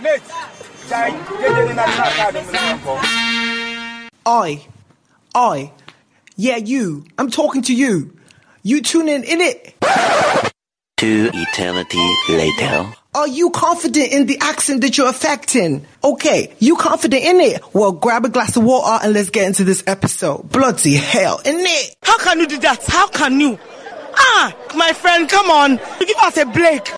mate jai. Oi, oi, yeah, you. I'm talking to you. You tune in, in it. Two eternity later. Are you confident in the accent that you're affecting? Okay, you confident in it? Well, grab a glass of water and let's get into this episode. Bloody hell, in it? How can you do that? How can you? Ah, my friend, come on. Give us a break.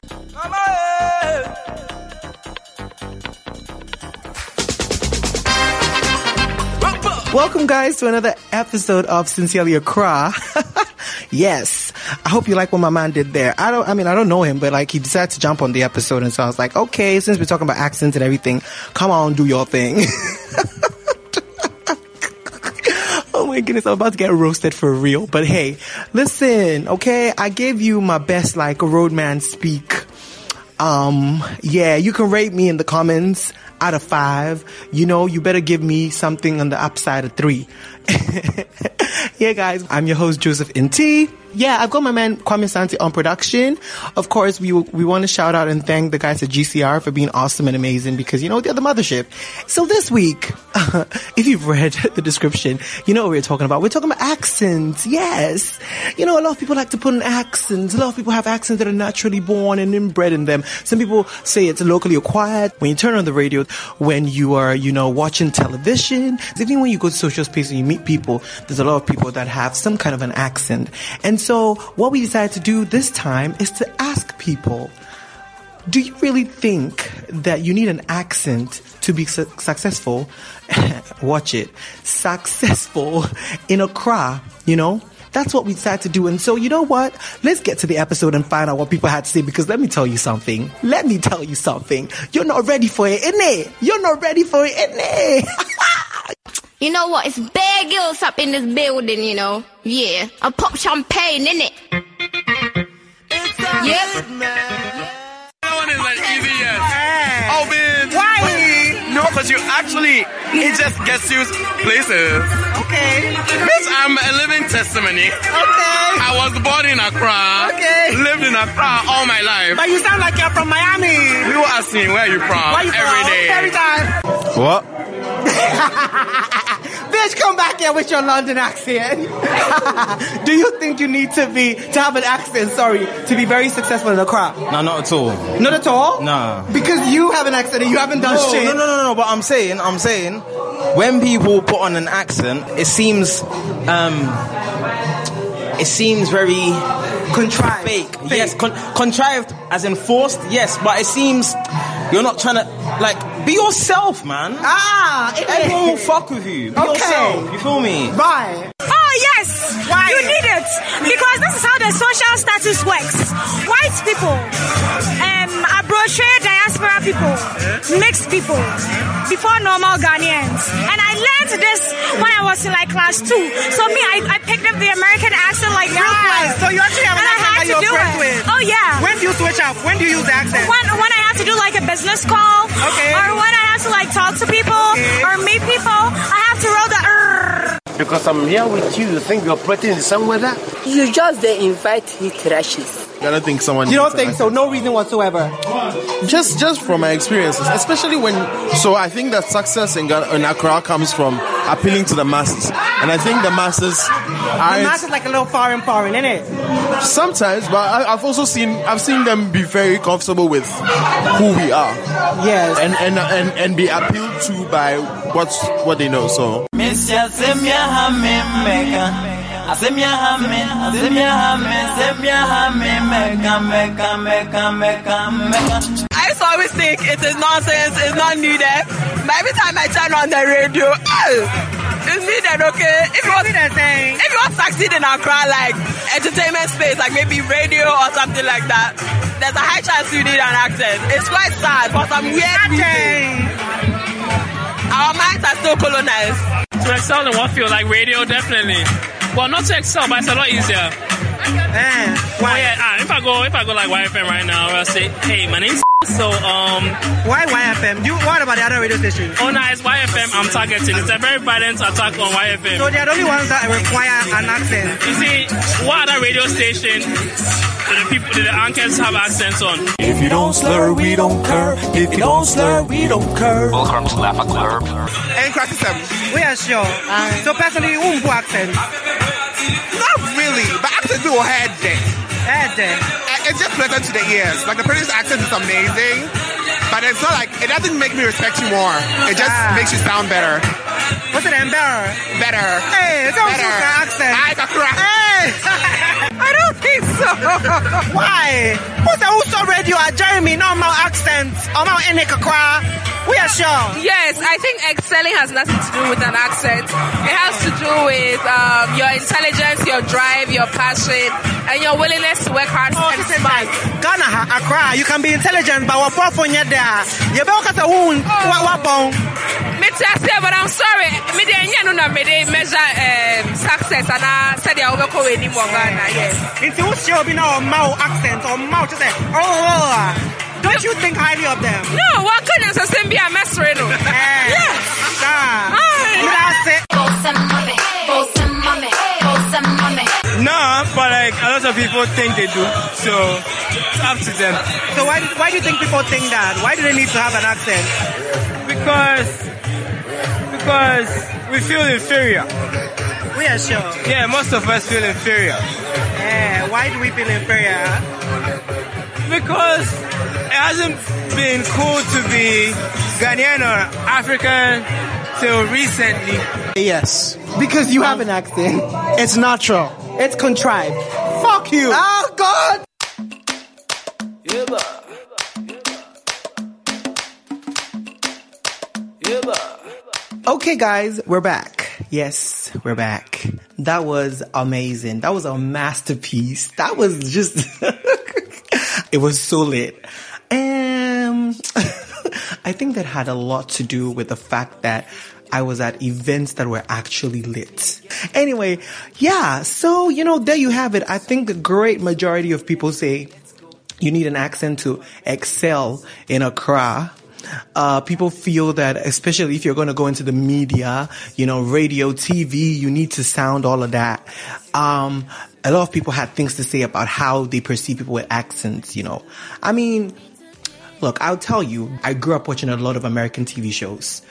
Welcome, guys, to another episode of Sincerely Accra. yes, I hope you like what my man did there. I don't, I mean, I don't know him, but like he decided to jump on the episode, and so I was like, okay, since we're talking about accents and everything, come on, do your thing. My goodness, I'm about to get roasted for real. But hey, listen, okay? I gave you my best like roadman speak. Um, yeah, you can rate me in the comments out of five. You know, you better give me something on the upside of three. yeah, guys, I'm your host, Joseph NT. Yeah, I've got my man Kwame Asante on production. Of course, we we want to shout out and thank the guys at GCR for being awesome and amazing because you know they're the mothership. So this week, if you've read the description, you know what we're talking about. We're talking about accents. Yes, you know a lot of people like to put in accents. A lot of people have accents that are naturally born and inbred in them. Some people say it's locally acquired. When you turn on the radio, when you are you know watching television, even when you go to social space and you meet people, there's a lot of people that have some kind of an accent. And so what we decided to do this time is to ask people, do you really think that you need an accent to be su- successful? Watch it. Successful in Accra, you know? That's what we decided to do. And so, you know what? Let's get to the episode and find out what people had to say because let me tell you something. Let me tell you something. You're not ready for it, innit? You're not ready for it, innit? You know what? It's bare girls up in this building, you know. Yeah. I pop champagne, innit? Yep. That one is an easy yes. Oh man. Why? No, because you actually it just gets you places. Okay. Bitch, I'm a living testimony. Okay. I was born in Accra. Okay. Lived in Accra all my life. But you sound like you're from Miami. People ask me where are you from Why you from? every day. Every time. What? Bitch, come back here with your London accent. Do you think you need to be to have an accent? Sorry, to be very successful in Accra? No, not at all. Not at all. No. because you have an accent and you haven't done No, shit. no, no, no, no. But I'm saying, I'm saying, when people put on an accent, it seems, um, it seems very Contrived. fake. Yes, con- contrived as in forced. Yes, but it seems you're not trying to like be yourself, man. Ah, it Everyone will fuck with you. Be Okay. yourself. You feel me? Right. Oh yes, Why? you need it because this is how the social status works. White people, um, Um, brochure diaspora people, mixed people, before normal Ghanaians, and I learned this when I was in like class two. So me, I, I picked up the American accent like real quick. So you actually have an accent that to you're do friends with. Oh yeah. When do you switch up? When do you use the accent? When, when I have to do like a business call, Okay. or when I have to like talk to people Okay. or meet people, I have to roll the. Because I'm here with you, you think you're operating in some weather? You just they invite heat rashes. I don't think someone. You don't think so? No reason whatsoever. Just, just from my experiences, especially when. So I think that success in, Ghana- in Accra comes from appealing to the masses, and I think the masses The aren't mask is like a little foreign, foreign, isn't it? sometimes, but I, I've also seen I've seen them be very comfortable with who we are, Yes. and and and, and be appealed to by what's what they know. So. I used to always think it is nonsense, it's not needed. But every time I turn on the radio, oh, it's needed, okay? If you want, if you want to succeed in Accra, like entertainment space, like maybe radio or something like that, there's a high chance you need an accent. It's quite sad for some weird reason. Our minds are still colonized. To excel in one field, like radio, definitely. Well, not to excel, but it's a lot easier. Eh, Oh yeah, ah, if I go, if I go like YFM right now, I'll say, hey, my name's So, um, Why YFM? You, what about the other radio stations? oh, no, it's YFM I'm targeting. It's a very violent attack on YFM. So they are the only ones that require an accent. You see, what other radio station do the people, do the anchors have accents on? If you don't slur, we don't care. If you don't slur, we don't care. Welcome to Laffa Club. And criticism. We are sure. so personally, you won't put accent. Not really, but accent will head there. Head there. It's just pleasant to the ears. Like the British accent is amazing, but it's not like it doesn't make me respect you more. It just Ah. makes you sound better. What's it, better? Better. Hey, it's also Better. an accent. I got correct. Hey! I don't think so. Why? What's the also radio Jeremy? Normal accent. I'm out in Kakra. We are sure. Yes, I think excelling has nothing to do with an accent. It has to do with um, your intelligence, your drive, your passion, and your willingness to work hard and smart. Ghana, Accra, you can be intelligent, but what for you there? You better get a wound. What, what, bone? Me too, I but I'm sorry. Me de enya no na me de measure um, success and I said I will go any more Ghana. Yes. Into who's sure be now mouth accent or mouth to say, oh, oh. Don't you think highly of them? No, what goodness I be a mess right now. Yes. Ah. That's it. No, but like a lot of people think they do, so it's up to them. So why, why do you think people think that? Why do they need to have an accent? Because because we feel inferior. We are sure. Yeah, most of us feel inferior Yeah, why do we feel inferior? because it hasn't been cool to be Ghanaian or African till recently. Yes. Because you have an accent. It's natural. It's contrived. Fuck you. Oh, God. Okay, guys, we're back. Yes, we're back. That was amazing. That was a masterpiece. That was just, it was so lit. I think that had a lot to do with the fact that I was at events that were actually lit. Anyway, yeah, so, you know, there you have it. I think the great majority of people say you need an accent to excel in Accra. Uh, people feel that, especially if you're going to go into the media, you know, radio, TV, you need to sound all of that. Um, a lot of people had things to say about how they perceive people with accents, you know. I mean, look, I'll tell you, I grew up watching a lot of American TV shows.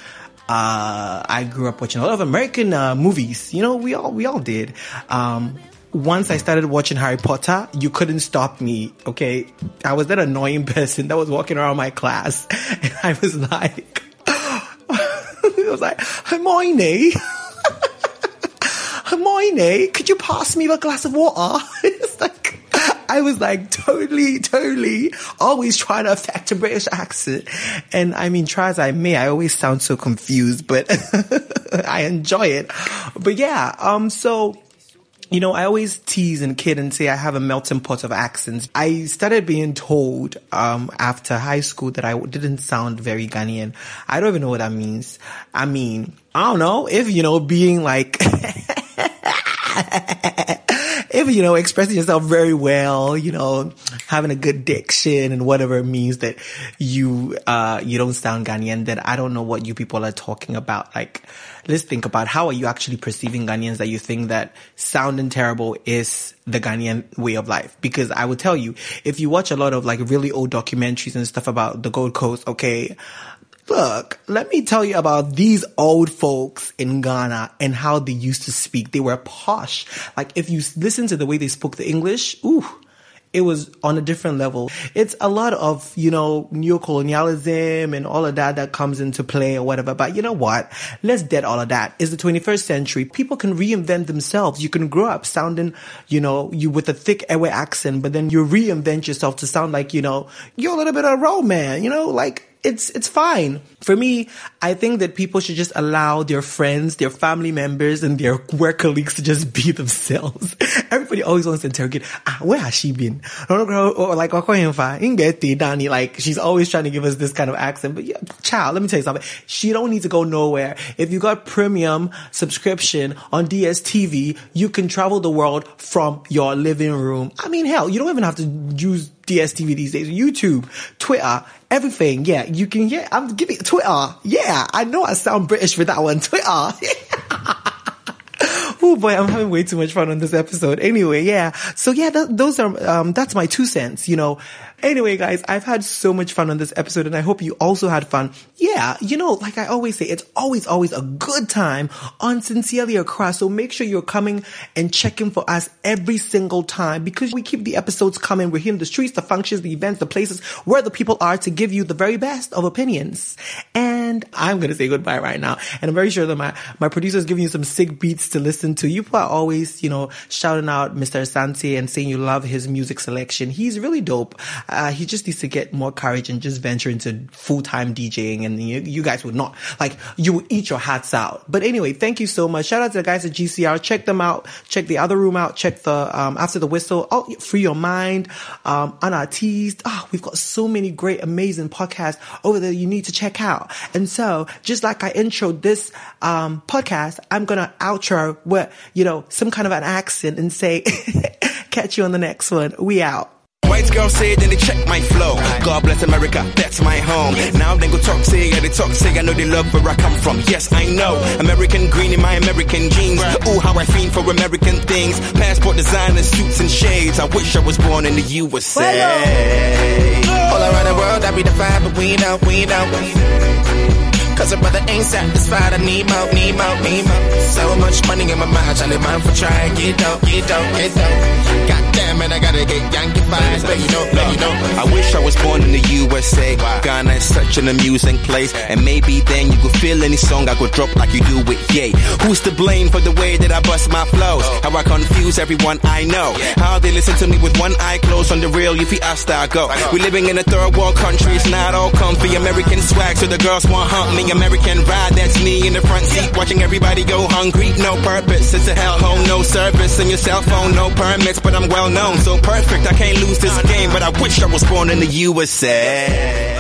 Uh, I grew up watching a lot of American uh, movies. You know, we all we all did. Um, once I started watching Harry Potter, you couldn't stop me. Okay, I was that annoying person that was walking around my class, and I was like, I was like, Hermione. Hermione, could you pass me a glass of water? I was like totally, totally always trying to affect a British accent. And I mean, try as I may, I always sound so confused, but I enjoy it. But yeah, um, so, you know, I always tease and kid and say I have a melting pot of accents. I started being told, um, after high school that I didn't sound very Ghanaian. I don't even know what that means. I mean, I don't know if, you know, being like, if you know expressing yourself very well, you know, having a good diction and whatever it means that you uh you don't sound Ghanaian, then I don't know what you people are talking about. Like, let's think about how are you actually perceiving Ghanaians that you think that sounding terrible is the Ghanaian way of life? Because I would tell you, if you watch a lot of like really old documentaries and stuff about the Gold Coast, okay, Look, let me tell you about these old folks in Ghana and how they used to speak. They were posh. Like if you listen to the way they spoke the English, ooh, it was on a different level. It's a lot of, you know, neocolonialism and all of that that comes into play or whatever. But you know what? Let's dead all of that. It's the 21st century. People can reinvent themselves. You can grow up sounding, you know, you with a thick airway accent, but then you reinvent yourself to sound like, you know, you're a little bit of a road man, you know, like it's it's fine. For me, I think that people should just allow their friends, their family members, and their work colleagues to just be themselves. Everybody always wants to interrogate, ah, where has she been? Or like, like she's always trying to give us this kind of accent. But yeah, child, let me tell you something. She don't need to go nowhere. If you got premium subscription on DSTV, you can travel the world from your living room. I mean, hell, you don't even have to use DSTV these days. YouTube, Twitter, everything. Yeah, you can. Yeah, I'm giving Twitter. Yeah, I know I sound British for that one. Twitter. Oh boy, I'm having way too much fun on this episode. Anyway, yeah. So yeah, th- those are, um, that's my two cents, you know. Anyway, guys, I've had so much fun on this episode and I hope you also had fun. Yeah, you know, like I always say, it's always, always a good time on Sincerely Accra. So make sure you're coming and checking for us every single time because we keep the episodes coming. We're here in the streets, the functions, the events, the places where the people are to give you the very best of opinions. And I'm going to say goodbye right now. And I'm very sure that my, my producer is giving you some sick beats to listen to. You are always, you know, shouting out Mr. Asante and saying you love his music selection. He's really dope. Uh, he just needs to get more courage and just venture into full-time DJing and you, you guys would not, like, you would eat your hats out. But anyway, thank you so much. Shout out to the guys at GCR. Check them out. Check the other room out. Check the, um, after the whistle. Oh, free your mind. Um, unarteased. Ah, oh, we've got so many great, amazing podcasts over there you need to check out. And so, just like I introed this, um, podcast, I'm gonna outro with, you know, some kind of an accent and say, catch you on the next one. We out. White girl say then they check my flow. God bless America, that's my home. Now they go talk say, yeah, they talk say, I know they love where I come from. Yes, I know. American green in my American jeans. Ooh, how I fiend for American things. Passport designer, suits and shades. I wish I was born in the USA. All around the world, I be the five, but we know, we know. Cause a brother ain't satisfied, I need more, need more, need more. So much money in my mind, Charlie man for trying, get out, get out, get out. God damn it, I gotta get Yankee vibes, but you know, but you know. I wish I was born in the USA. Ghana is such an amusing place. And maybe then you could feel any song I could drop like you do with Ye. Who's to blame for the way that I bust my flows? Oh. How I confuse everyone I know. How they listen to me with one eye closed on the real, you feel asked I go. We living in a third world country, it's not all comfy. American swag, so the girls want hump me. American ride, that's me in the front seat, watching everybody go hungry. No purpose, it's a hellhole, no service, and your cell phone, no permits, but I'm well known, so perfect, I can't lose this game. But I wish I was born in the USA.